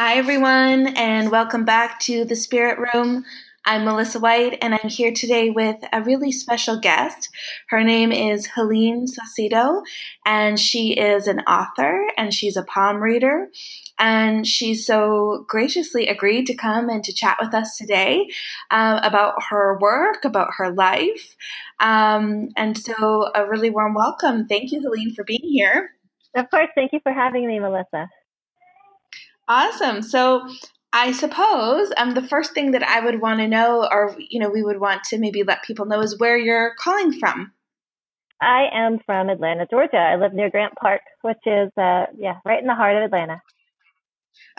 Hi, everyone, and welcome back to the Spirit Room. I'm Melissa White, and I'm here today with a really special guest. Her name is Helene Saucedo, and she is an author and she's a palm reader. And she's so graciously agreed to come and to chat with us today uh, about her work, about her life. Um, and so, a really warm welcome. Thank you, Helene, for being here. Of course. Thank you for having me, Melissa. Awesome. So I suppose um, the first thing that I would want to know, or you know, we would want to maybe let people know, is where you're calling from. I am from Atlanta, Georgia. I live near Grant Park, which is uh, yeah, right in the heart of Atlanta.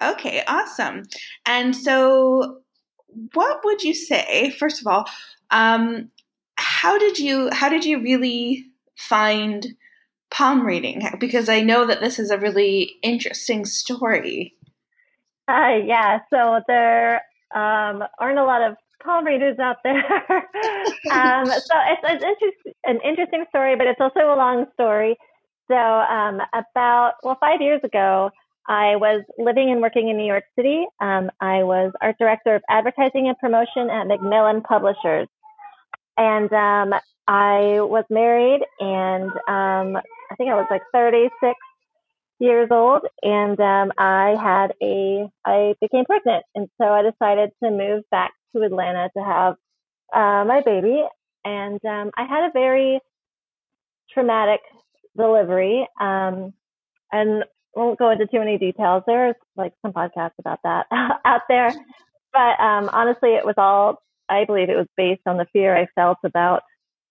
Okay, awesome. And so, what would you say? First of all, um, how did you how did you really find palm reading? Because I know that this is a really interesting story. Uh, yeah, so there um, aren't a lot of palm readers out there. um, so it's, it's interest, an interesting story, but it's also a long story. So um, about, well, five years ago, I was living and working in New York City. Um, I was art director of advertising and promotion at Macmillan Publishers. And um, I was married and um, I think I was like 36 years old and um, I had a, I became pregnant. And so I decided to move back to Atlanta to have uh, my baby. And um, I had a very traumatic delivery. Um, and won't go into too many details. There's like some podcasts about that out there. But um, honestly, it was all, I believe it was based on the fear I felt about,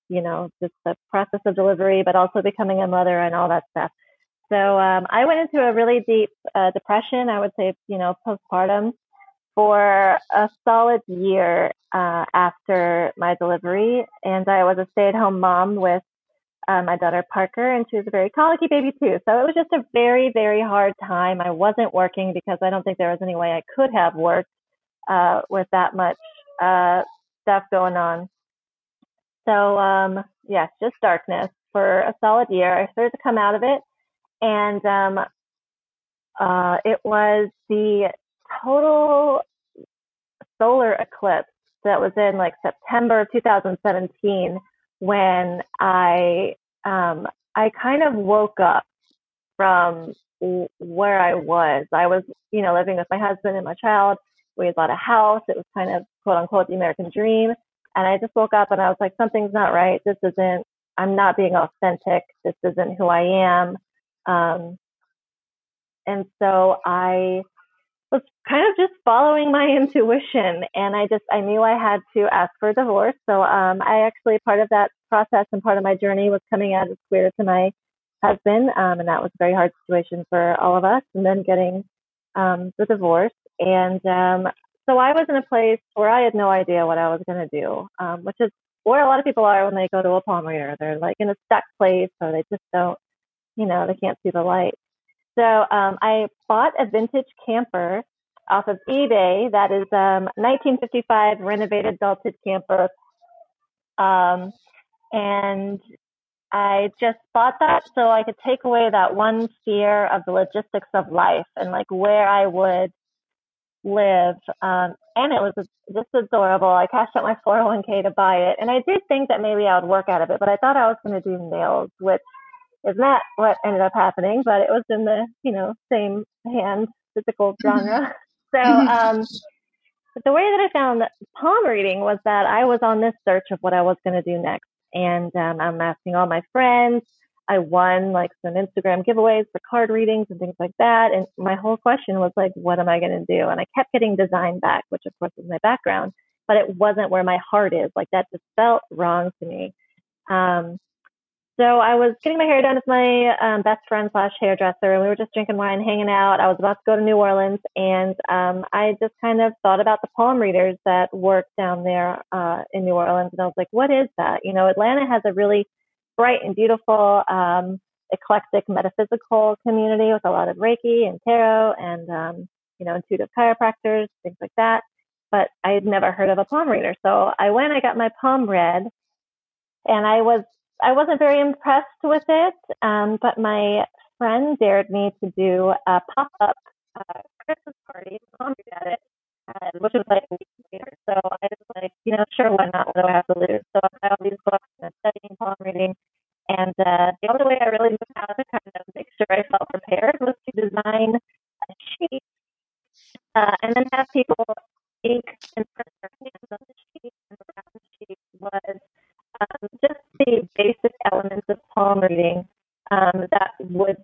you know, just the process of delivery, but also becoming a mother and all that stuff. So um, I went into a really deep uh, depression. I would say, you know, postpartum for a solid year uh, after my delivery, and I was a stay-at-home mom with uh, my daughter Parker, and she was a very colicky baby too. So it was just a very, very hard time. I wasn't working because I don't think there was any way I could have worked uh, with that much uh, stuff going on. So um, yes, just darkness for a solid year. I started to come out of it and um, uh, it was the total solar eclipse that was in like September 2017 when I um, I kind of woke up from where I was. I was, you know, living with my husband and my child. We had bought a house. It was kind of quote unquote the American dream. And I just woke up and I was like, something's not right. This isn't, I'm not being authentic. This isn't who I am. Um, and so I was kind of just following my intuition and I just, I knew I had to ask for a divorce. So, um, I actually, part of that process and part of my journey was coming out as queer to my husband. Um, and that was a very hard situation for all of us. And then getting, um, the divorce. And, um, so I was in a place where I had no idea what I was going to do, um, which is where a lot of people are when they go to a palm reader. They're like in a stuck place or they just don't you know, they can't see the light. So um, I bought a vintage camper off of eBay that is um, 1955 renovated belted camper. Um, and I just bought that so I could take away that one fear of the logistics of life and like where I would live. Um, and it was just adorable. I cashed out my 401k to buy it. And I did think that maybe I would work out of it, but I thought I was going to do nails, which is not what ended up happening, but it was in the, you know, same hand physical genre. so, um, but the way that I found palm reading was that I was on this search of what I was going to do next. And um, I'm asking all my friends. I won like some Instagram giveaways for card readings and things like that. And my whole question was like, what am I going to do? And I kept getting design back, which of course is my background, but it wasn't where my heart is. Like that just felt wrong to me. Um, so I was getting my hair done with my um, best friend slash hairdresser, and we were just drinking wine, hanging out. I was about to go to New Orleans, and um, I just kind of thought about the palm readers that work down there uh, in New Orleans, and I was like, "What is that?" You know, Atlanta has a really bright and beautiful, um, eclectic metaphysical community with a lot of Reiki and tarot, and um, you know, intuitive chiropractors, things like that. But I had never heard of a palm reader, so I went. I got my palm read, and I was I wasn't very impressed with it, um, but my friend dared me to do a pop up uh, Christmas party palm at it, uh, which was like a week later. So I was like, you know, sure, why not? What do I have to lose? So I buy all these books and studying palm reading. And uh, the only way I really knew how to kind of make sure I felt prepared was to design a sheet uh, and then have people ink and print their hands on the sheet. And around the sheet was um, just the basic elements of palm reading um, that would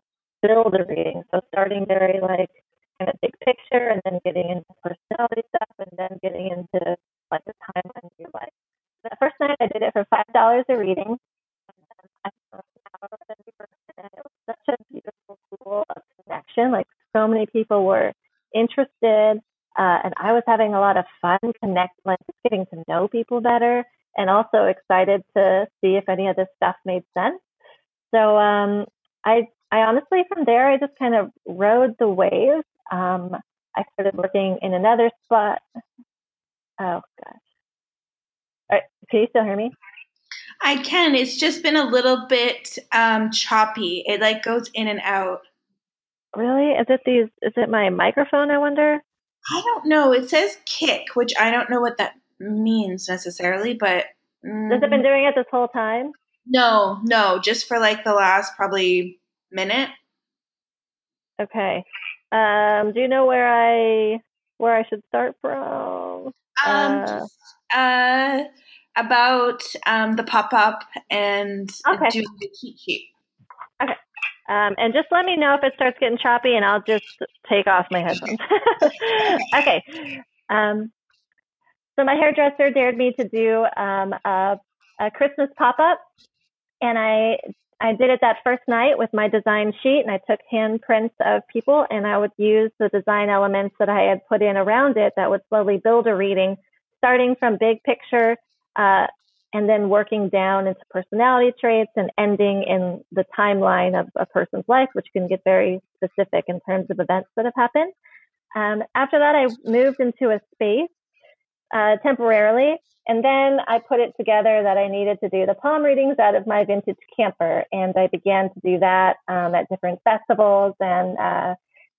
build a reading. So starting very like kind of big picture and then getting into personality stuff and then getting into like the timeline of your life. The first night I did it for five dollars a reading. And it was such a beautiful tool of connection. Like so many people were interested, uh, and I was having a lot of fun connect, like just getting to know people better, and also excited to see if any of this stuff made sense. So um, I, I honestly from there I just kind of rode the wave. Um, I started working in another spot. Oh gosh. All right, can you still hear me? I can. It's just been a little bit um, choppy. It like goes in and out. Really? Is it these? Is it my microphone? I wonder. I don't know. It says kick, which I don't know what that means necessarily, but mm, has it been doing it this whole time? No, no, just for like the last probably minute. Okay. Um, do you know where I where I should start from? Um, uh, just, uh about um, the pop up and okay. doing the cheat sheet. Okay. Um, and just let me know if it starts getting choppy, and I'll just take off my headphones. okay. Um, so my hairdresser dared me to do um, a, a Christmas pop up, and I I did it that first night with my design sheet, and I took handprints of people, and I would use the design elements that I had put in around it that would slowly build a reading, starting from big picture uh, and then working down into personality traits and ending in the timeline of a person's life, which can get very specific in terms of events that have happened. Um, after that, I moved into a space uh, temporarily, and then I put it together that I needed to do the palm readings out of my vintage camper, and I began to do that um, at different festivals and uh,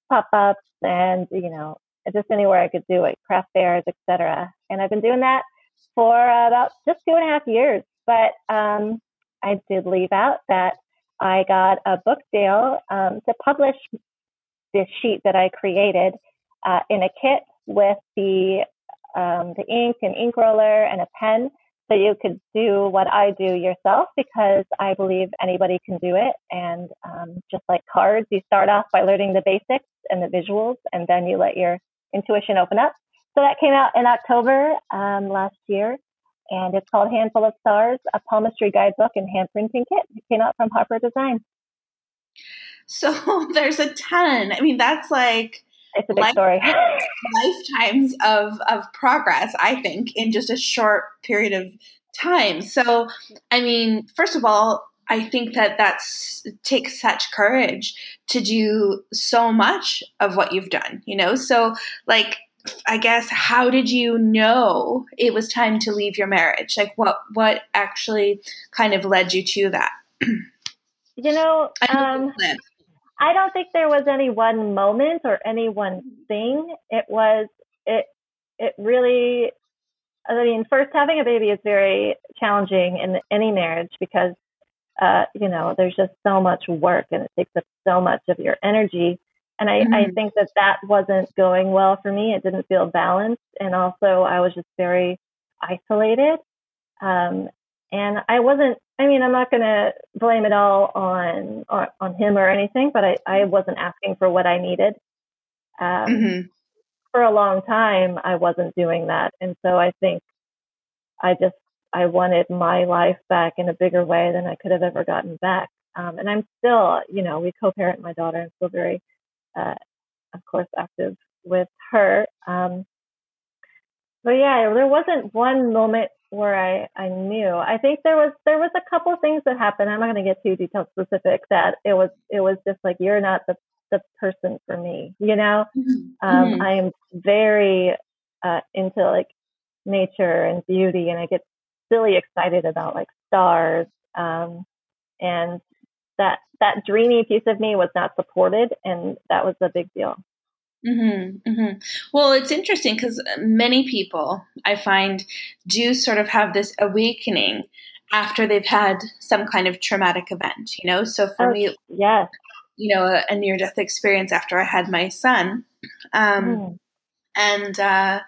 pop-ups, and you know, just anywhere I could do it, craft fairs, etc. And I've been doing that for about just two and a half years. But um, I did leave out that I got a book deal um, to publish this sheet that I created uh, in a kit with the um, the ink and ink roller and a pen, so you could do what I do yourself because I believe anybody can do it. And um, just like cards, you start off by learning the basics and the visuals, and then you let your intuition open up. So that came out in October um, last year, and it's called Handful of Stars, a palmistry guidebook and hand printing kit. It came out from Harper Design. So there's a ton. I mean, that's like it's a big life- story. lifetimes of of progress, I think, in just a short period of time. So, I mean, first of all, I think that that's takes such courage to do so much of what you've done, you know? So like I guess how did you know it was time to leave your marriage? Like what what actually kind of led you to that? You know, um, I don't think there was any one moment or any one thing. It was it it really I mean, first having a baby is very challenging in any marriage because uh, you know, there's just so much work and it takes up so much of your energy. And I, mm-hmm. I think that that wasn't going well for me. It didn't feel balanced. And also, I was just very isolated. Um, and I wasn't, I mean, I'm not going to blame it all on, on, on, him or anything, but I, I wasn't asking for what I needed. Um, mm-hmm. For a long time, I wasn't doing that. And so I think I just, I wanted my life back in a bigger way than I could have ever gotten back. Um, and I'm still, you know, we co-parent my daughter. I'm still very uh, of course, active with her. Um, but yeah, there wasn't one moment where I, I knew. I think there was there was a couple things that happened. I'm not going to get too detailed specific. That it was it was just like you're not the the person for me. You know, mm-hmm. um, mm-hmm. I am very uh, into like nature and beauty, and I get really excited about like stars. Um, and that that dreamy piece of me was not supported, and that was a big deal. Mm-hmm, mm-hmm. Well, it's interesting because many people I find do sort of have this awakening after they've had some kind of traumatic event, you know? So for oh, me, yes. you know, a, a near death experience after I had my son. Um, mm. And uh,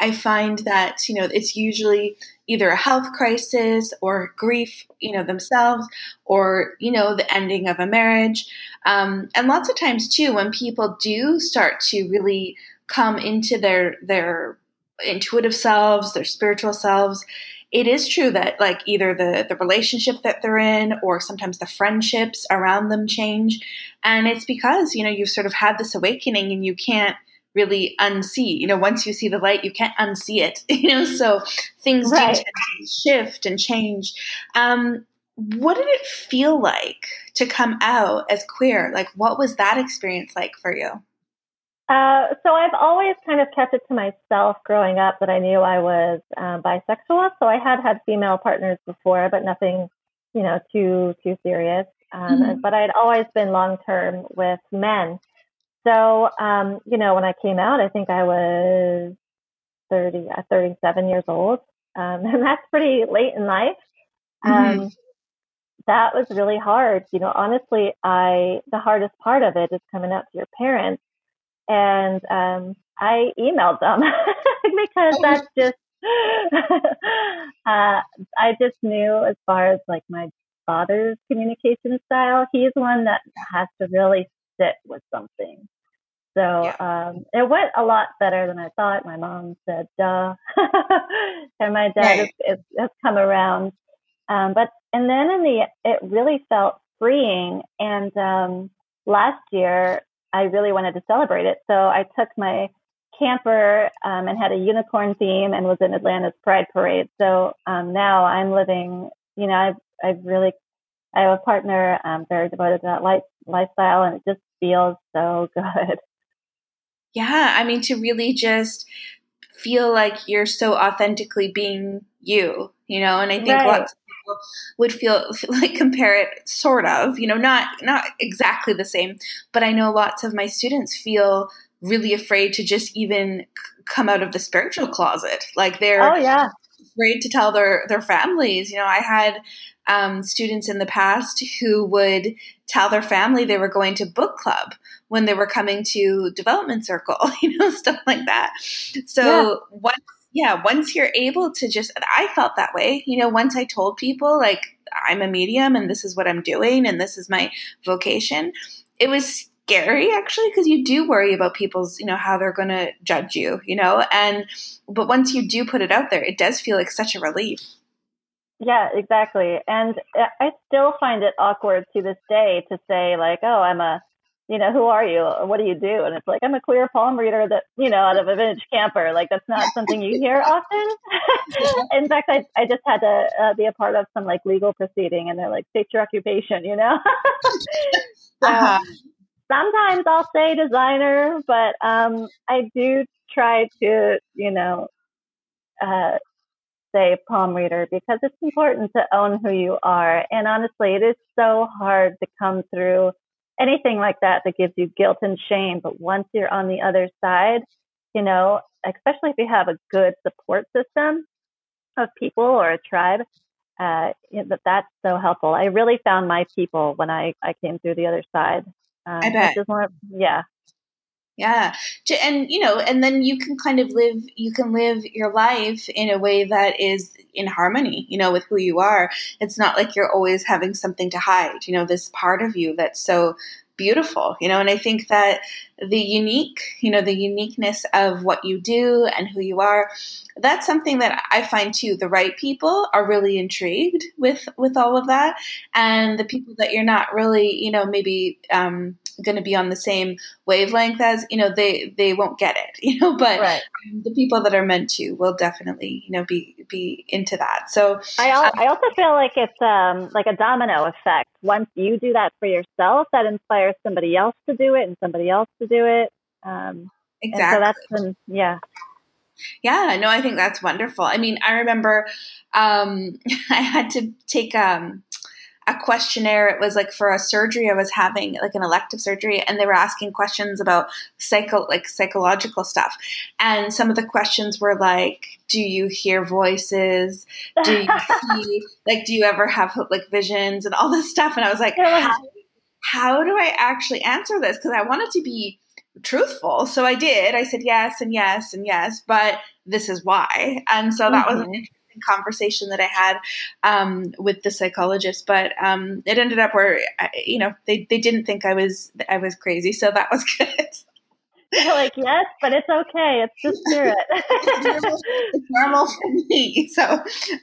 I find that, you know, it's usually either a health crisis or grief, you know, themselves or, you know, the ending of a marriage. Um, and lots of times too, when people do start to really come into their, their intuitive selves, their spiritual selves, it is true that like either the the relationship that they're in or sometimes the friendships around them change and it's because you know you've sort of had this awakening and you can't really unsee. You know, once you see the light, you can't unsee it. You know, so things right. do tend to shift and change. Um, what did it feel like to come out as queer? Like, what was that experience like for you? Uh, so I've always kind of kept it to myself growing up that I knew I was uh, bisexual. So I had had female partners before, but nothing, you know, too too serious. Um, mm-hmm. But I'd always been long term with men. So, um, you know, when I came out, I think I was 30, uh, 37 years old. Um, and that's pretty late in life. Um, mm-hmm. That was really hard. You know, honestly, I, the hardest part of it is coming out to your parents. And, um, I emailed them because oh. that's just, uh, I just knew as far as like my father's communication style, he's one that has to really sit with something. So yeah. um, it went a lot better than I thought. My mom said, "Duh," and my dad right. has, has, come around. Um, but and then in the it really felt freeing. And um, last year I really wanted to celebrate it, so I took my camper um, and had a unicorn theme and was in Atlanta's Pride Parade. So um, now I'm living. You know, I've I've really I have a partner. I'm very devoted to that life, lifestyle, and it just feels so good. Yeah, I mean, to really just feel like you're so authentically being you, you know, and I think right. lots of people would feel like compare it sort of, you know, not not exactly the same, but I know lots of my students feel really afraid to just even come out of the spiritual closet. Like they're oh, yeah. Afraid to tell their their families. You know, I had um, students in the past who would tell their family they were going to book club when they were coming to development circle, you know, stuff like that. So yeah. once, yeah, once you're able to just, I felt that way, you know, once I told people like I'm a medium and this is what I'm doing and this is my vocation, it was scary actually because you do worry about people's you know how they're going to judge you you know and but once you do put it out there it does feel like such a relief yeah, exactly. And I still find it awkward to this day to say like, "Oh, I'm a, you know, who are you? What do you do?" And it's like, "I'm a queer palm reader that, you know, out of a vintage camper." Like that's not something you hear often. In fact, I I just had to uh, be a part of some like legal proceeding, and they're like, "State your occupation," you know. so uh-huh. Sometimes I'll say designer, but um, I do try to, you know, uh, say palm reader because it's important to own who you are. And honestly, it is so hard to come through anything like that that gives you guilt and shame. But once you're on the other side, you know, especially if you have a good support system of people or a tribe, uh, know, that's so helpful. I really found my people when I, I came through the other side. Um, I bet. More, yeah, yeah. And, you know, and then you can kind of live, you can live your life in a way that is in harmony, you know, with who you are. It's not like you're always having something to hide, you know, this part of you that's so beautiful, you know, and I think that the unique, you know, the uniqueness of what you do and who you are, that's something that I find too. The right people are really intrigued with with all of that, and the people that you're not really, you know, maybe um, going to be on the same wavelength as, you know, they they won't get it, you know. But right. the people that are meant to will definitely, you know, be be into that. So I al- I also feel like it's um like a domino effect. Once you do that for yourself, that inspires somebody else to do it, and somebody else to do it. Um, exactly. so that's been yeah. Yeah, no, I think that's wonderful. I mean, I remember um, I had to take um, a questionnaire. It was like for a surgery I was having, like an elective surgery, and they were asking questions about psycho like psychological stuff. And some of the questions were like, "Do you hear voices? Do you see like do you ever have like visions and all this stuff?" And I was like, how, how do I actually answer this? Because I wanted to be truthful. So I did. I said yes and yes and yes, but this is why. And so that mm-hmm. was an interesting conversation that I had um, with the psychologist. But um, it ended up where you know they, they didn't think I was I was crazy, so that was good. They're like, yes, but it's okay. It's the spirit. it's, normal, it's, normal, for me. So,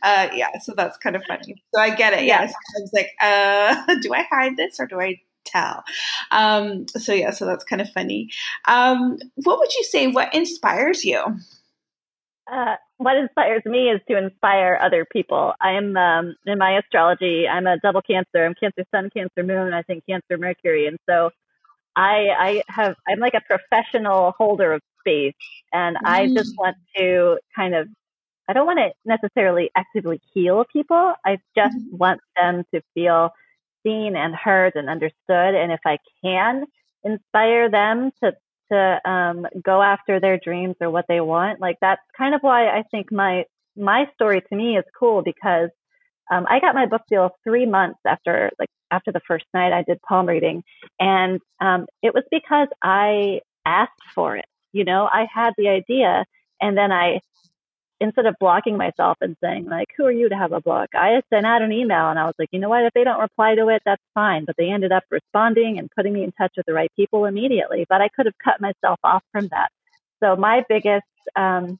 uh, yeah, so that's kind of funny. So I get it. Yeah. was like, uh, do I hide this or do I tell. Um, so yeah, so that's kind of funny. Um, what would you say? What inspires you? Uh, what inspires me is to inspire other people. I'm um, in my astrology. I'm a double Cancer. I'm Cancer Sun, Cancer Moon. I think Cancer Mercury, and so I I have I'm like a professional holder of space, and mm. I just want to kind of I don't want to necessarily actively heal people. I just mm-hmm. want them to feel seen and heard and understood. And if I can inspire them to to um, go after their dreams or what they want, like that's kind of why I think my my story to me is cool because um, I got my book deal three months after like after the first night I did palm reading, and um, it was because I asked for it. You know, I had the idea, and then I instead of blocking myself and saying like, "Who are you to have a block?" I sent out an email and I was like, "You know what? If they don't reply to it, that's fine." But they ended up responding and putting me in touch with the right people immediately. But I could have cut myself off from that. So my biggest um,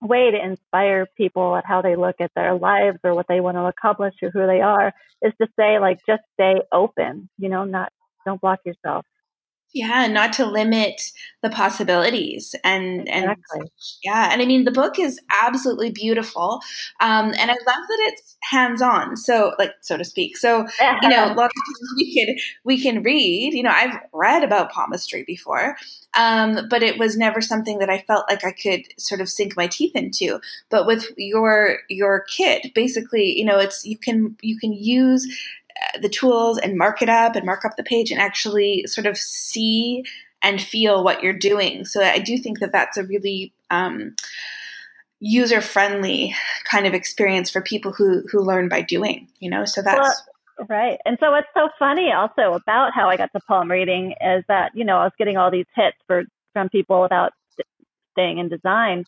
way to inspire people at how they look at their lives or what they want to accomplish or who they are is to say like, just stay open. You know, not don't block yourself. Yeah, not to limit the possibilities and exactly. and yeah, and I mean the book is absolutely beautiful, um, and I love that it's hands on, so like so to speak. So you know, a lot of times we can we can read. You know, I've read about palmistry before, um, but it was never something that I felt like I could sort of sink my teeth into. But with your your kit, basically, you know, it's you can you can use the tools and mark it up and mark up the page and actually sort of see and feel what you're doing. So I do think that that's a really um, user friendly kind of experience for people who who learn by doing. You know, so that's. Well, right. And so what's so funny also about how I got to palm reading is that, you know, I was getting all these hits for from people about staying in design.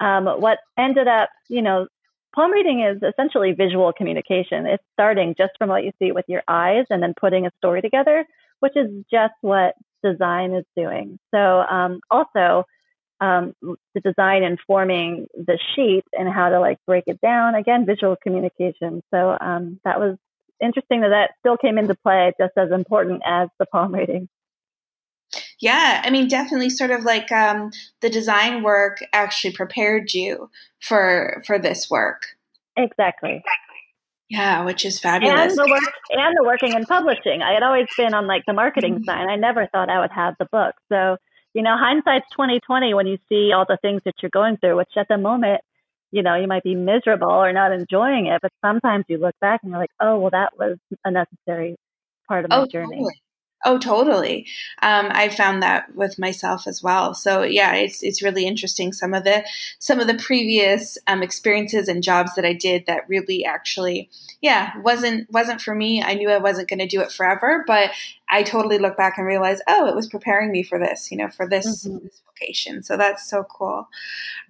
Um, what ended up, you know, palm reading is essentially visual communication. It's starting just from what you see with your eyes and then putting a story together, which is just what design is doing. So um, also um, the design informing the sheet and how to like break it down. Again, visual communication. So um, that was interesting that that still came into play just as important as the palm reading. Yeah, I mean, definitely, sort of like um, the design work actually prepared you for for this work. Exactly. Yeah, which is fabulous. And the work and the working in publishing. I had always been on like the marketing mm-hmm. side. I never thought I would have the book. So, you know, hindsight's twenty twenty when you see all the things that you're going through, which at the moment, you know, you might be miserable or not enjoying it, but sometimes you look back and you're like, oh, well, that was a necessary part of my oh, journey. Totally. Oh, totally. Um, I found that with myself as well. So yeah, it's it's really interesting. Some of the some of the previous um, experiences and jobs that I did that really actually, yeah, wasn't wasn't for me. I knew I wasn't going to do it forever, but I totally look back and realize, oh, it was preparing me for this, you know, for this, mm-hmm. this vocation. So that's so cool.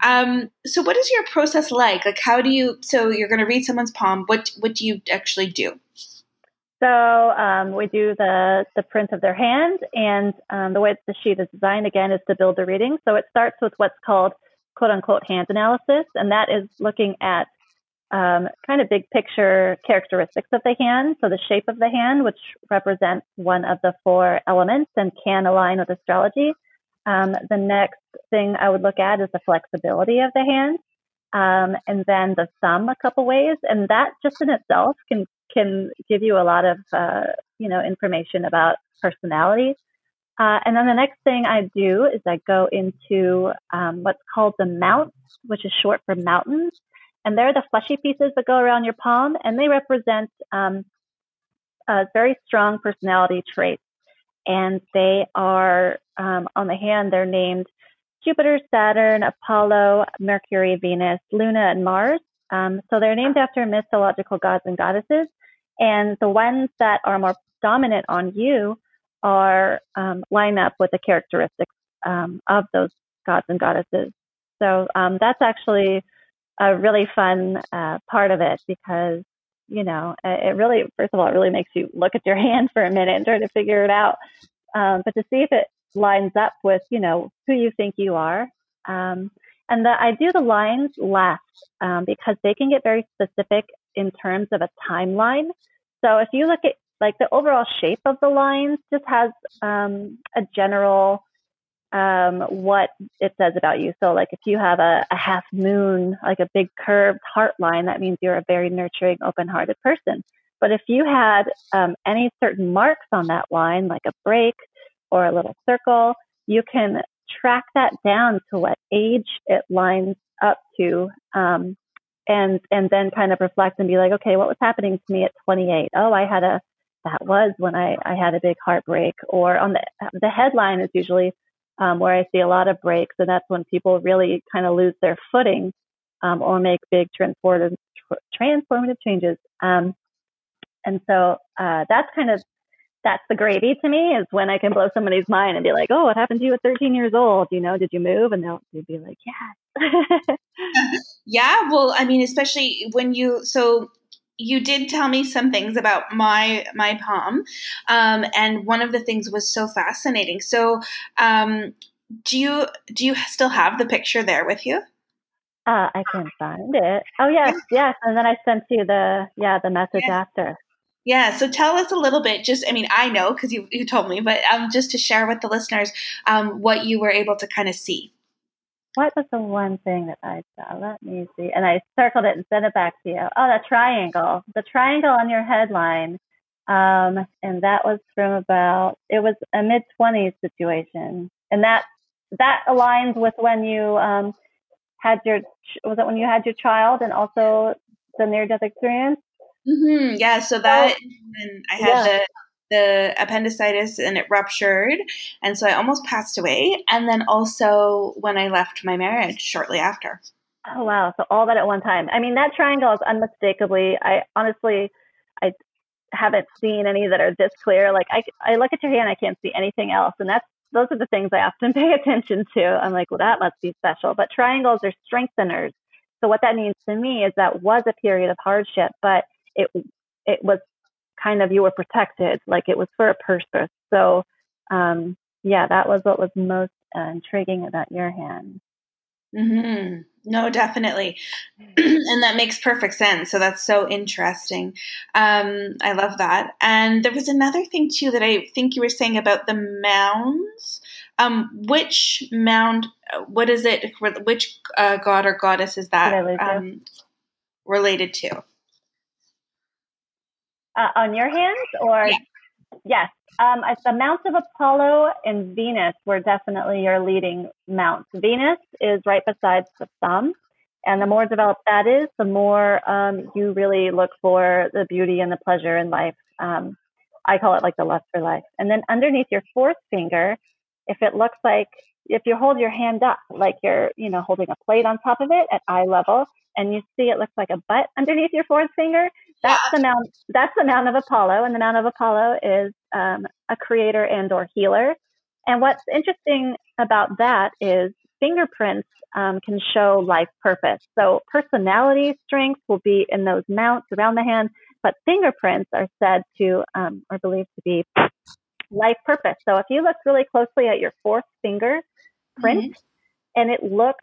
Um, so what is your process like? Like, how do you? So you're going to read someone's palm. What what do you actually do? So um, we do the, the print of their hand, and um, the way the sheet is designed again is to build the reading. So it starts with what's called quote unquote hand analysis, and that is looking at um, kind of big picture characteristics of the hand. So the shape of the hand, which represents one of the four elements and can align with astrology. Um, the next thing I would look at is the flexibility of the hand. Um, and then the thumb a couple ways, and that just in itself can can give you a lot of uh, you know information about personality. Uh, and then the next thing I do is I go into um, what's called the mounts, which is short for mountains, and they're the fleshy pieces that go around your palm, and they represent um, very strong personality traits, and they are um, on the hand. They're named Jupiter, Saturn, Apollo, Mercury, Venus, Luna, and Mars. Um, so they're named after mythological gods and goddesses. And the ones that are more dominant on you are um, line up with the characteristics um, of those gods and goddesses. So um, that's actually a really fun uh, part of it because you know it really first of all it really makes you look at your hand for a minute and try to figure it out um, but to see if it lines up with you know who you think you are um, and the, i do the lines last um, because they can get very specific in terms of a timeline so if you look at like the overall shape of the lines just has um, a general um, what it says about you. So, like if you have a, a half moon, like a big curved heart line, that means you're a very nurturing, open hearted person. But if you had um, any certain marks on that line, like a break or a little circle, you can track that down to what age it lines up to. Um, and and then kind of reflect and be like, okay, what was happening to me at 28? Oh, I had a that was when I, I had a big heartbreak. Or on the the headline is usually um, where I see a lot of breaks, and that's when people really kind of lose their footing um, or make big transformative transformative changes. Um, and so uh, that's kind of that's the gravy to me is when I can blow somebody's mind and be like, "Oh, what happened to you at 13 years old? You know, did you move?" And they'll, they'll be like, "Yeah." yeah, well, I mean, especially when you so you did tell me some things about my my palm, um, and one of the things was so fascinating. So, um, do you do you still have the picture there with you? Uh, I can't find it. Oh yes, yes. And then I sent you the yeah the message after. Yeah. So tell us a little bit. Just I mean I know because you you told me, but um, just to share with the listeners um, what you were able to kind of see what was the one thing that I saw? Let me see. And I circled it and sent it back to you. Oh, the triangle. The triangle on your headline. Um, and that was from about, it was a mid 20s situation. And that, that aligns with when you, um, had your, was it when you had your child and also the near death experience? Mm-hmm. Yeah. So that, I had yeah. the, the appendicitis and it ruptured. And so I almost passed away. And then also when I left my marriage shortly after. Oh, wow. So all that at one time. I mean, that triangle is unmistakably, I honestly, I haven't seen any that are this clear. Like I, I look at your hand, I can't see anything else. And that's, those are the things I often pay attention to. I'm like, well, that must be special. But triangles are strengtheners. So what that means to me is that was a period of hardship, but it it was kind of you were protected, like it was for a purpose. So, um, yeah, that was what was most uh, intriguing about your hand. Mm-hmm. No, definitely. and that makes perfect sense. So that's so interesting. Um, I love that. And there was another thing too that I think you were saying about the mounds. Um, which mound, what is it, which uh, god or goddess is that um, related to? Uh, on your hands, or yeah. yes, um, the mounts of Apollo and Venus were definitely your leading mounts. Venus is right beside the thumb, and the more developed that is, the more um, you really look for the beauty and the pleasure in life. Um, I call it like the lust for life. And then underneath your fourth finger, if it looks like if you hold your hand up like you're, you know, holding a plate on top of it at eye level, and you see it looks like a butt underneath your fourth finger, that's yeah. the mount. That's the mount of Apollo, and the mount of Apollo is um, a creator and or healer. And what's interesting about that is fingerprints um, can show life purpose. So personality strengths will be in those mounts around the hand, but fingerprints are said to um, or believed to be life purpose. So if you look really closely at your fourth finger print, mm-hmm. and it looks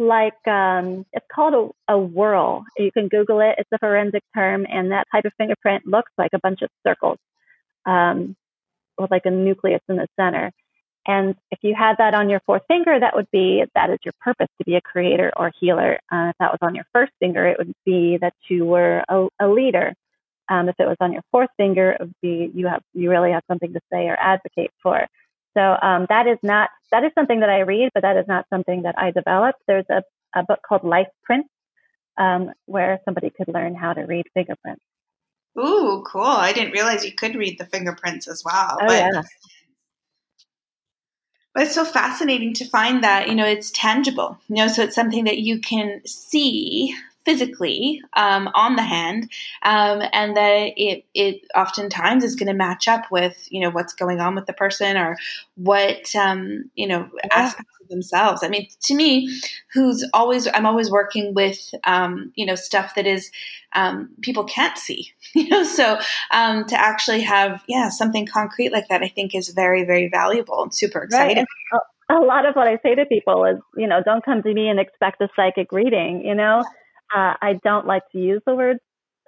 like um, it's called a, a whorl. You can Google it. It's a forensic term, and that type of fingerprint looks like a bunch of circles um, with like a nucleus in the center. And if you had that on your fourth finger, that would be that is your purpose to be a creator or healer. Uh, if that was on your first finger, it would be that you were a, a leader. Um, if it was on your fourth finger, it would be you have you really have something to say or advocate for. So um, that is not that is something that I read, but that is not something that I developed. There's a, a book called Life Prints um, where somebody could learn how to read fingerprints. Ooh, cool. I didn't realize you could read the fingerprints as well. Oh, but, yeah. but it's so fascinating to find that, you know, it's tangible, you know, so it's something that you can see physically um, on the hand, um, and that it it oftentimes is going to match up with you know what's going on with the person or what um, you know yeah. aspects of themselves. I mean, to me, who's always I'm always working with um, you know stuff that is um, people can't see, you know. So um, to actually have yeah something concrete like that, I think is very very valuable and super exciting. Right. A lot of what I say to people is, you know, don't come to me and expect a psychic reading. You know, uh, I don't like to use the word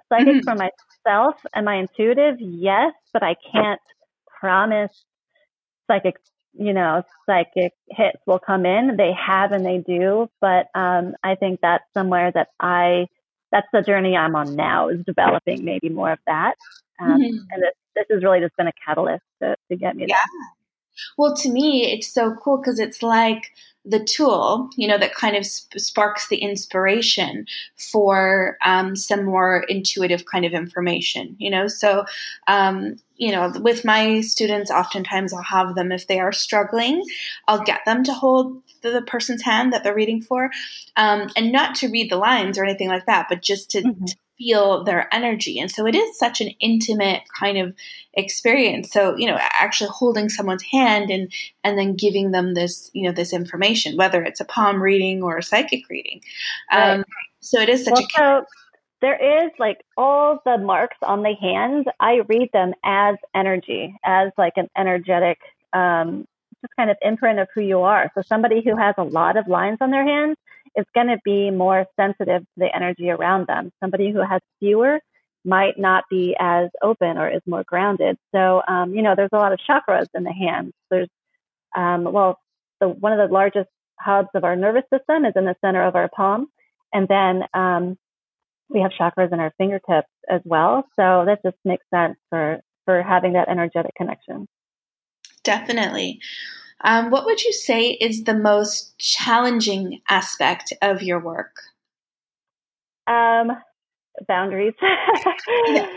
psychic mm-hmm. for myself. Am I intuitive? Yes, but I can't promise psychic, you know, psychic hits will come in. They have and they do, but um, I think that's somewhere that I, that's the journey I'm on now is developing maybe more of that. Um, mm-hmm. And this, this has really just been a catalyst to, to get me yeah. there. Well, to me, it's so cool because it's like the tool, you know, that kind of sp- sparks the inspiration for um, some more intuitive kind of information, you know. So, um, you know, with my students, oftentimes I'll have them, if they are struggling, I'll get them to hold the, the person's hand that they're reading for, um, and not to read the lines or anything like that, but just to, mm-hmm. to feel their energy. And so it is such an intimate kind of experience. So, you know, actually holding someone's hand and and then giving them this, you know, this information, whether it's a palm reading or a psychic reading. Right. Um, so it is such well, a so there is like all the marks on the hands, I read them as energy, as like an energetic um, just kind of imprint of who you are. So somebody who has a lot of lines on their hands, is going to be more sensitive to the energy around them. Somebody who has fewer might not be as open or is more grounded. So, um, you know, there's a lot of chakras in the hands. There's, um, well, the, one of the largest hubs of our nervous system is in the center of our palm. And then um, we have chakras in our fingertips as well. So that just makes sense for, for having that energetic connection. Definitely. Um, what would you say is the most challenging aspect of your work? Um, boundaries. yeah.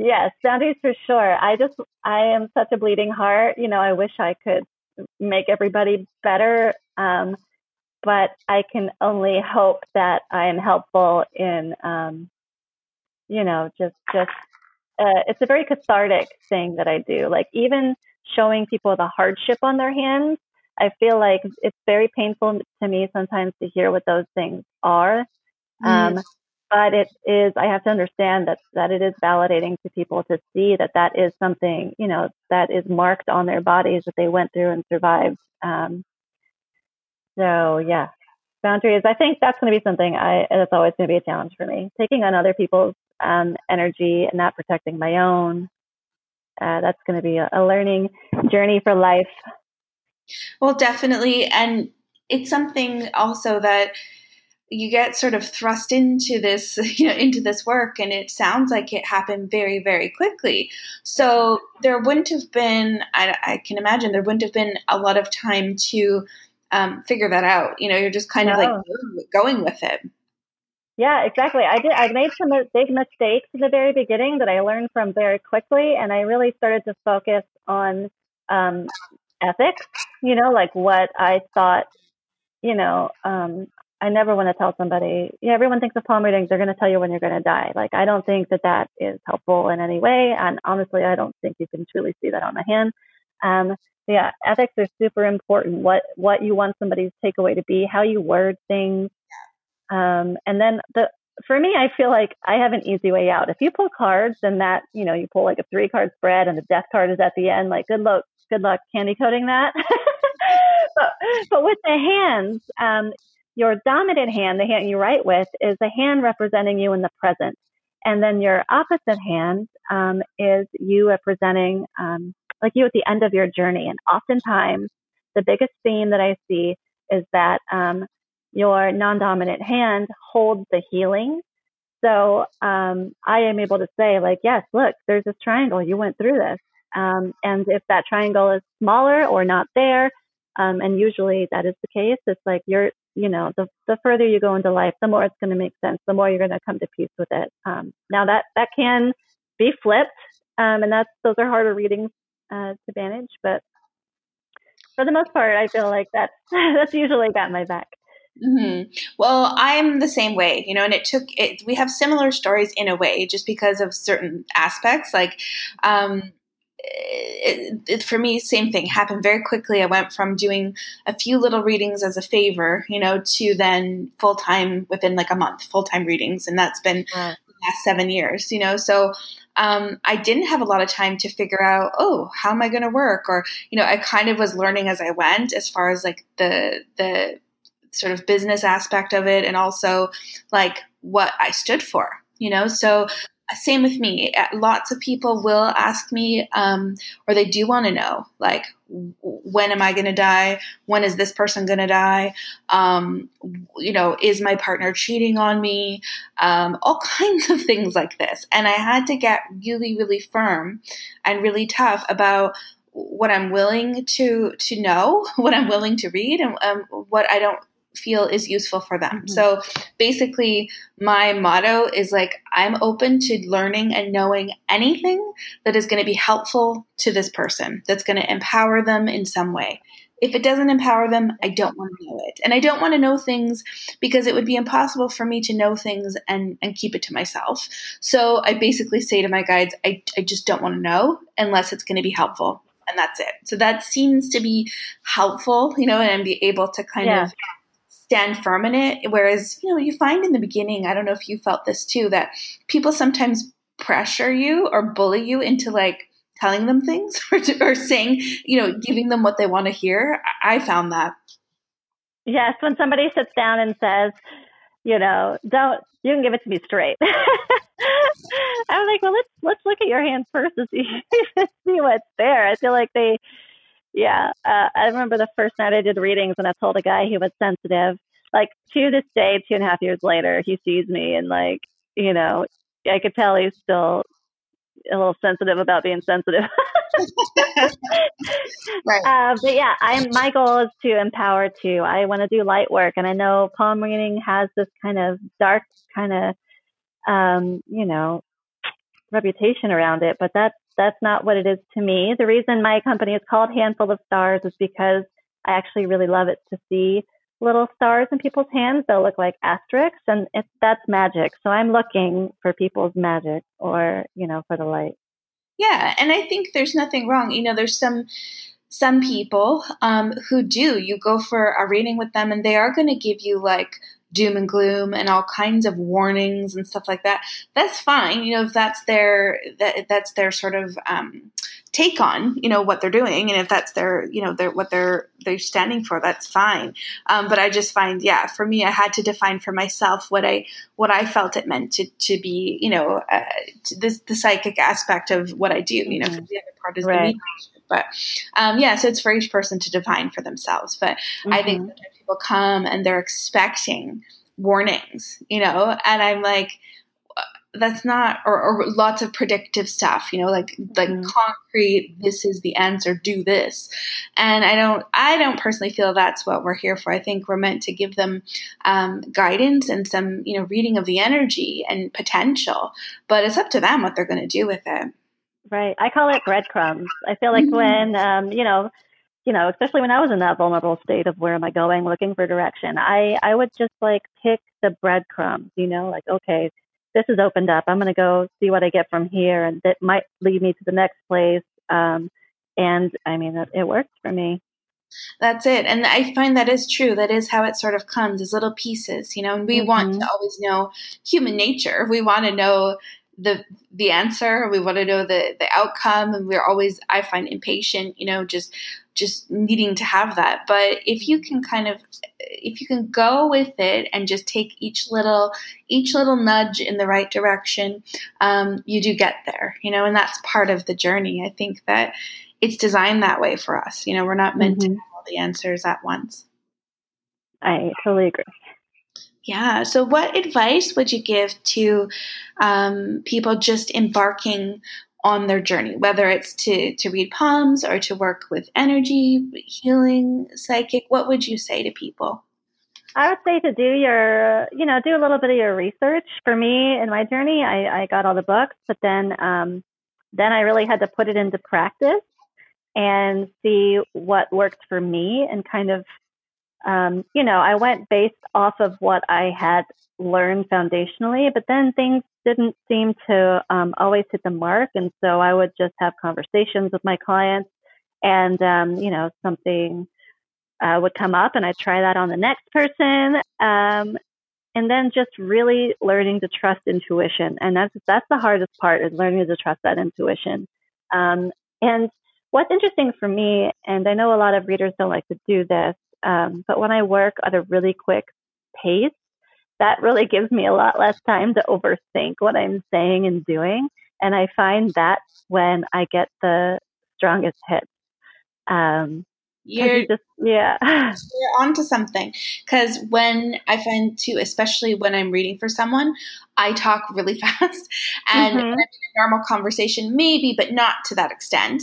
Yes, boundaries for sure. I just, I am such a bleeding heart. You know, I wish I could make everybody better. Um, but I can only hope that I am helpful in, um, you know, just, just, uh, it's a very cathartic thing that I do. Like even showing people the hardship on their hands, I feel like it's very painful to me sometimes to hear what those things are. Mm. Um, but it is, I have to understand that, that it is validating to people to see that that is something, you know, that is marked on their bodies that they went through and survived. Um, so yeah, boundaries. I think that's going to be something I, it's always going to be a challenge for me. Taking on other people's um, energy and not protecting my own uh, that's going to be a, a learning journey for life. Well, definitely. And it's something also that you get sort of thrust into this you know into this work and it sounds like it happened very very quickly so there wouldn't have been i, I can imagine there wouldn't have been a lot of time to um, figure that out you know you're just kind no. of like going with it yeah, exactly. I did. I made some big mistakes in the very beginning that I learned from very quickly, and I really started to focus on um, ethics. You know, like what I thought. You know, um, I never want to tell somebody. Yeah, everyone thinks of palm readings. They're going to tell you when you're going to die. Like I don't think that that is helpful in any way, and honestly, I don't think you can truly see that on the hand. Um, yeah, ethics are super important. What what you want somebody's takeaway to be, how you word things, um, and then the for me, I feel like I have an easy way out. If you pull cards, then that you know you pull like a three card spread, and the death card is at the end. Like good luck, good luck candy coating that. but, but with the hands, um, your dominant hand, the hand you write with, is the hand representing you in the present, and then your opposite hand um, is you representing um, like you at the end of your journey. And oftentimes, the biggest theme that I see is that um, your non-dominant hand holds the healing. So um, I am able to say, like, yes, look, there's this triangle. You went through this. Um, and if that triangle is smaller or not there, um, and usually that is the case, it's like you're, you know, the, the further you go into life, the more it's going to make sense, the more you're going to come to peace with it. Um, now that that can be flipped. Um, and that's those are harder readings uh, to manage, but for the most part, I feel like that's that's usually got my back. Mm-hmm. Well, I'm the same way, you know, and it took it. We have similar stories in a way, just because of certain aspects. Like, um, it, it, for me, same thing happened very quickly. I went from doing a few little readings as a favor, you know, to then full time within like a month, full time readings, and that's been the last seven years, you know. So um, I didn't have a lot of time to figure out, oh, how am I going to work? Or, you know, I kind of was learning as I went as far as like the, the sort of business aspect of it and also like what I stood for, you know? So same with me. Lots of people will ask me, um, or they do want to know, like, when am I going to die? When is this person going to die? Um, you know, is my partner cheating on me? Um, all kinds of things like this. And I had to get really, really firm and really tough about what I'm willing to to know, what I'm willing to read, and um, what I don't feel is useful for them. Mm-hmm. So basically, my motto is like, I'm open to learning and knowing anything that is going to be helpful to this person, that's going to empower them in some way. If it doesn't empower them, I don't want to know it. And I don't want to know things because it would be impossible for me to know things and, and keep it to myself. So I basically say to my guides, I, I just don't want to know unless it's going to be helpful. And that's it. So that seems to be helpful, you know, and be able to kind yeah. of stand firm in it. Whereas, you know, you find in the beginning, I don't know if you felt this too, that people sometimes pressure you or bully you into like telling them things or, or saying, you know, giving them what they want to hear. I found that. Yes, when somebody sits down and says, you know, don't you can give it to me straight. I'm like, well, let's let's look at your hand first to see see what's there. I feel like they yeah, uh, I remember the first night I did readings and I told a guy he was sensitive. Like to this day, two and a half years later, he sees me and like, you know, I could tell he's still a little sensitive about being sensitive. right. Uh, but yeah, I my goal is to empower too. I want to do light work, and I know palm reading has this kind of dark kind of, um, you know, reputation around it, but that's that's not what it is to me. The reason my company is called Handful of Stars is because I actually really love it to see little stars in people's hands. They'll look like asterisks, and it's that's magic. So I'm looking for people's magic, or you know, for the light. Yeah, and I think there's nothing wrong. You know, there's some some people um, who do. You go for a reading with them, and they are going to give you like doom and gloom and all kinds of warnings and stuff like that that's fine you know if that's their that that's their sort of um, take on you know what they're doing and if that's their you know their what they're they're standing for that's fine um, but i just find yeah for me i had to define for myself what i what i felt it meant to to be you know uh, this the psychic aspect of what i do you know mm-hmm. the other part is right. the but um, yeah so it's for each person to define for themselves but mm-hmm. i think mm-hmm people come and they're expecting warnings, you know, and I'm like, that's not or, or lots of predictive stuff you know like like mm-hmm. concrete this is the answer do this. And i don't i don't personally feel that's what we're here for. I think we're meant to give them um, guidance and some you know reading of the energy and potential but it's up to them what they're going to do with it. Right. I call it breadcrumbs. I feel like mm-hmm. when um, you know you know, especially when I was in that vulnerable state of where am I going, looking for direction, I, I would just like pick the breadcrumbs, you know, like, okay, this is opened up. I'm going to go see what I get from here. And that might lead me to the next place. Um, and I mean, it, it works for me. That's it. And I find that is true. That is how it sort of comes as little pieces, you know, and we mm-hmm. want to always know human nature. We want to know the the answer we want to know the the outcome and we're always i find impatient you know just just needing to have that. But if you can kind of if you can go with it and just take each little each little nudge in the right direction um, you do get there you know and that's part of the journey. I think that it's designed that way for us. You know we're not meant mm-hmm. to have all the answers at once. I totally agree. Yeah. So, what advice would you give to um, people just embarking on their journey, whether it's to to read palms or to work with energy, healing, psychic? What would you say to people? I would say to do your, you know, do a little bit of your research. For me, in my journey, I, I got all the books, but then, um, then I really had to put it into practice and see what worked for me and kind of, um, you know, I went based off of what I had learned foundationally, but then things didn't seem to um, always hit the mark. And so I would just have conversations with my clients and, um, you know, something uh, would come up and I'd try that on the next person. Um, and then just really learning to trust intuition. And that's, that's the hardest part is learning to trust that intuition. Um, and what's interesting for me, and I know a lot of readers don't like to do this, um, but when I work at a really quick pace, that really gives me a lot less time to overthink what I'm saying and doing. And I find that when I get the strongest hits. Um, you're just, yeah. you're onto something. Because when I find too, especially when I'm reading for someone, I talk really fast. And mm-hmm. in a normal conversation, maybe, but not to that extent.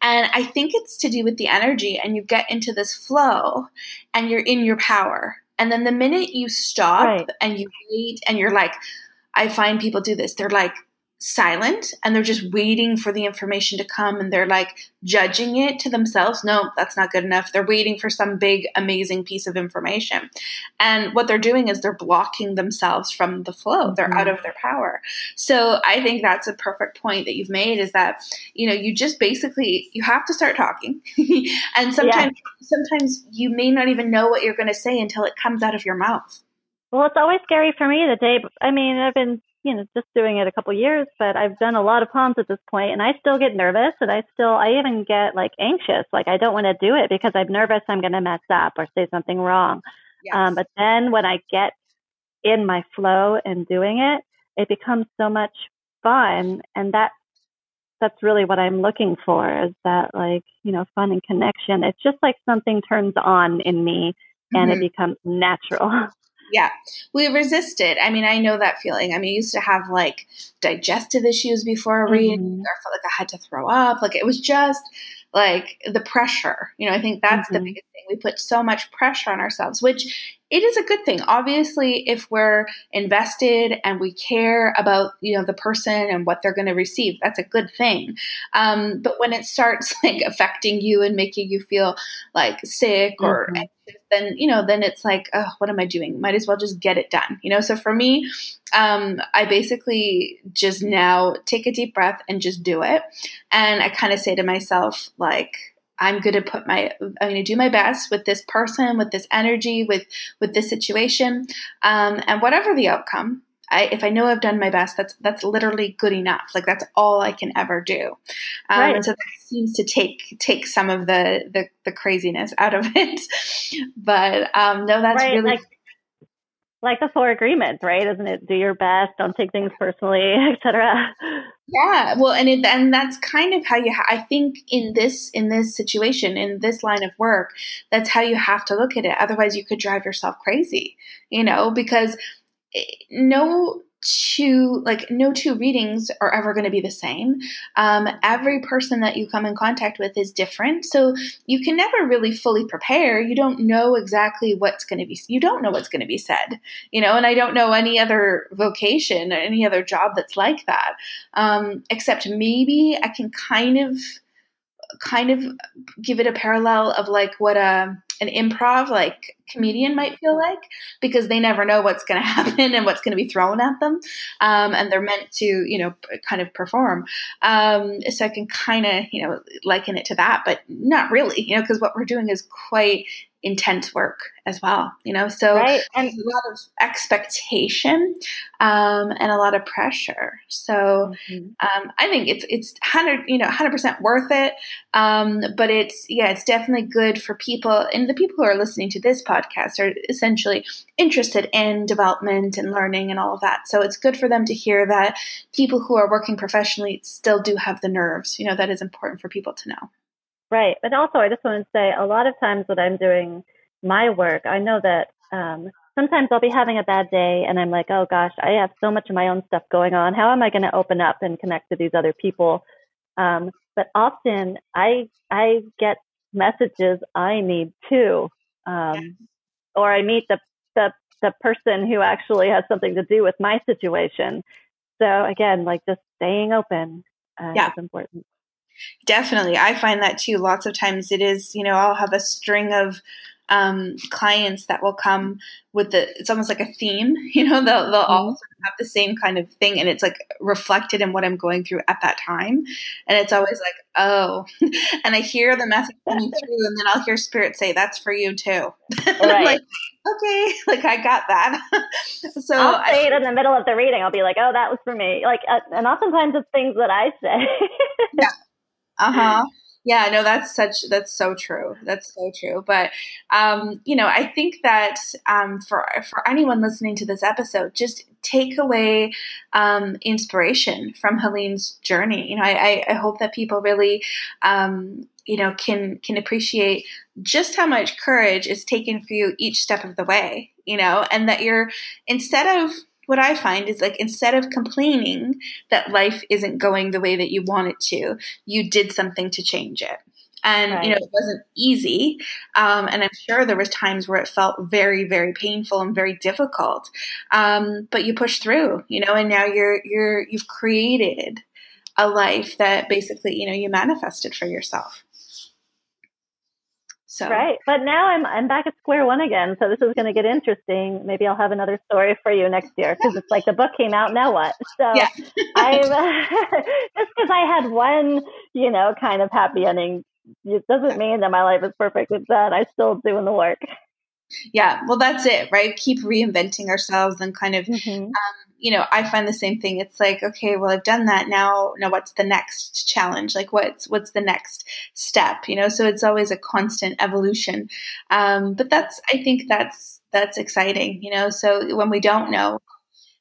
And I think it's to do with the energy, and you get into this flow and you're in your power. And then the minute you stop right. and you wait and you're like, I find people do this, they're like, silent and they're just waiting for the information to come and they're like judging it to themselves. No, that's not good enough. They're waiting for some big, amazing piece of information. And what they're doing is they're blocking themselves from the flow. They're mm-hmm. out of their power. So I think that's a perfect point that you've made is that, you know, you just basically you have to start talking. and sometimes yeah. sometimes you may not even know what you're going to say until it comes out of your mouth. Well, it's always scary for me the day. I mean, I've been you know, just doing it a couple years, but I've done a lot of palms at this point and I still get nervous and I still, I even get like anxious. Like I don't want to do it because I'm nervous I'm going to mess up or say something wrong. Yes. Um, but then when I get in my flow and doing it, it becomes so much fun. And that, that's really what I'm looking for is that like, you know, fun and connection. It's just like something turns on in me and mm-hmm. it becomes natural. Yeah, we resisted. I mean, I know that feeling. I mean, I used to have like digestive issues before reading, mm-hmm. or felt like I had to throw up. Like it was just like the pressure. You know, I think that's mm-hmm. the biggest thing. We put so much pressure on ourselves, which it is a good thing. Obviously, if we're invested and we care about you know the person and what they're going to receive, that's a good thing. Um, but when it starts like affecting you and making you feel like sick or mm-hmm. anxious, then you know then it's like, oh, what am I doing? Might as well just get it done. You know. So for me, um, I basically just now take a deep breath and just do it, and I kind of say to myself like I'm going to put my I'm going to do my best with this person, with this energy, with with this situation, um, and whatever the outcome. I, if I know I've done my best, that's that's literally good enough. Like that's all I can ever do, um, right. and so that seems to take take some of the the, the craziness out of it. but um, no, that's right. really like, like the four agreements, right? Isn't it? Do your best, don't take things personally, etc. Yeah, well, and it, and that's kind of how you. Ha- I think in this in this situation in this line of work, that's how you have to look at it. Otherwise, you could drive yourself crazy, you know, because eh, no two like no two readings are ever going to be the same. Um, every person that you come in contact with is different so you can never really fully prepare. You don't know exactly what's going to be you don't know what's going to be said you know and i don't know any other vocation or any other job that's like that. Um, except maybe i can kind of kind of give it a parallel of like what a an improv like comedian might feel like because they never know what's going to happen and what's going to be thrown at them um, and they're meant to you know kind of perform. Um, so i can kind of you know liken it to that but not really you know because what we're doing is quite intense work as well you know so right. and a lot of expectation um, and a lot of pressure so mm-hmm. um, i think it's it's 100 you know 100% worth it um, but it's yeah it's definitely good for people and the people who are listening to this podcast are essentially interested in development and learning and all of that so it's good for them to hear that people who are working professionally still do have the nerves you know that is important for people to know Right. But also, I just want to say a lot of times when I'm doing my work, I know that um, sometimes I'll be having a bad day and I'm like, oh gosh, I have so much of my own stuff going on. How am I going to open up and connect to these other people? Um, but often I, I get messages I need too. Um, or I meet the, the the person who actually has something to do with my situation. So again, like just staying open uh, yeah. is important. Definitely. I find that too. Lots of times it is, you know, I'll have a string of um, clients that will come with the it's almost like a theme you know they'll, they'll mm-hmm. all have the same kind of thing and it's like reflected in what i'm going through at that time. And it's always like oh. And i hear the message coming through and then i'll hear spirit say that's for you too. Right. like okay. Like i got that. So i'll say I, it in the middle of the reading. I'll be like oh that was for me. Like uh, and oftentimes it's things that i say. Yeah uh-huh yeah, no, that's such that's so true. That's so true. But um, you know, I think that um, for for anyone listening to this episode, just take away um, inspiration from Helene's journey. You know, I, I hope that people really um, you know can can appreciate just how much courage is taken for you each step of the way. You know, and that you're instead of what I find is like instead of complaining that life isn't going the way that you want it to, you did something to change it. And right. you know it wasn't easy, um, and I'm sure there was times where it felt very, very painful and very difficult. Um, but you pushed through, you know, and now you're you're you've created a life that basically you know you manifested for yourself. So right, but now I'm I'm back at square one again. So this is going to get interesting. Maybe I'll have another story for you next year because it's like the book came out. Now what? So yeah. I'm just because I had one, you know, kind of happy ending. It doesn't mean that my life is perfect. With that, I'm still doing the work. Yeah, well, that's it, right? Keep reinventing ourselves and kind of mm-hmm. um, you know, I find the same thing. It's like, okay, well, I've done that now. Now, what's the next challenge? Like, what's what's the next step? You know, so it's always a constant evolution. Um, but that's, I think that's that's exciting. You know, so when we don't know,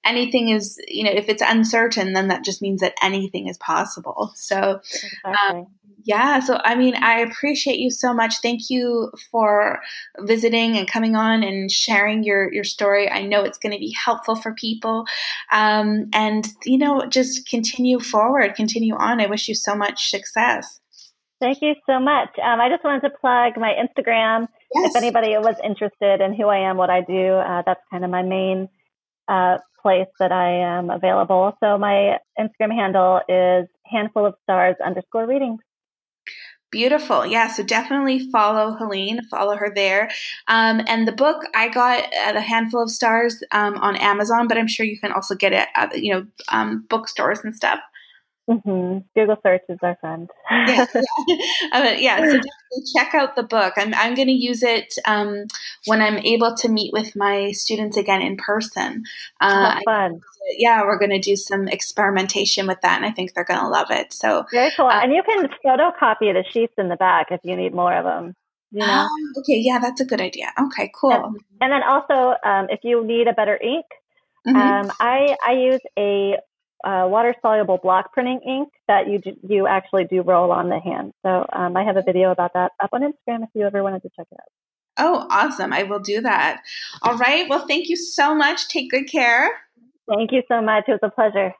anything is, you know, if it's uncertain, then that just means that anything is possible. So, exactly. um, yeah, so I mean, I appreciate you so much. Thank you for visiting and coming on and sharing your your story. I know it's going to be helpful for people, um, and you know, just continue forward, continue on. I wish you so much success. Thank you so much. Um, I just wanted to plug my Instagram. Yes. If anybody was interested in who I am, what I do, uh, that's kind of my main uh, place that I am available. So my Instagram handle is handful of stars underscore readings. Beautiful. Yeah. So definitely follow Helene, follow her there. Um, and the book, I got a handful of stars um, on Amazon, but I'm sure you can also get it at, you know, um, bookstores and stuff. Mm-hmm. Google search is our friend. yeah, yeah. Uh, yeah. So check out the book. I'm I'm going to use it um, when I'm able to meet with my students again in person. Uh, fun. Yeah, we're going to do some experimentation with that, and I think they're going to love it. So very cool. Uh, and you can photocopy the sheets in the back if you need more of them. You know? Um, okay, yeah, that's a good idea. Okay, cool. And, and then also, um, if you need a better ink, Mm-hmm. Um, I I use a uh, water soluble block printing ink that you do, you actually do roll on the hand. So um, I have a video about that up on Instagram if you ever wanted to check it out. Oh, awesome. I will do that. All right. Well, thank you so much. Take good care. Thank you so much. It was a pleasure.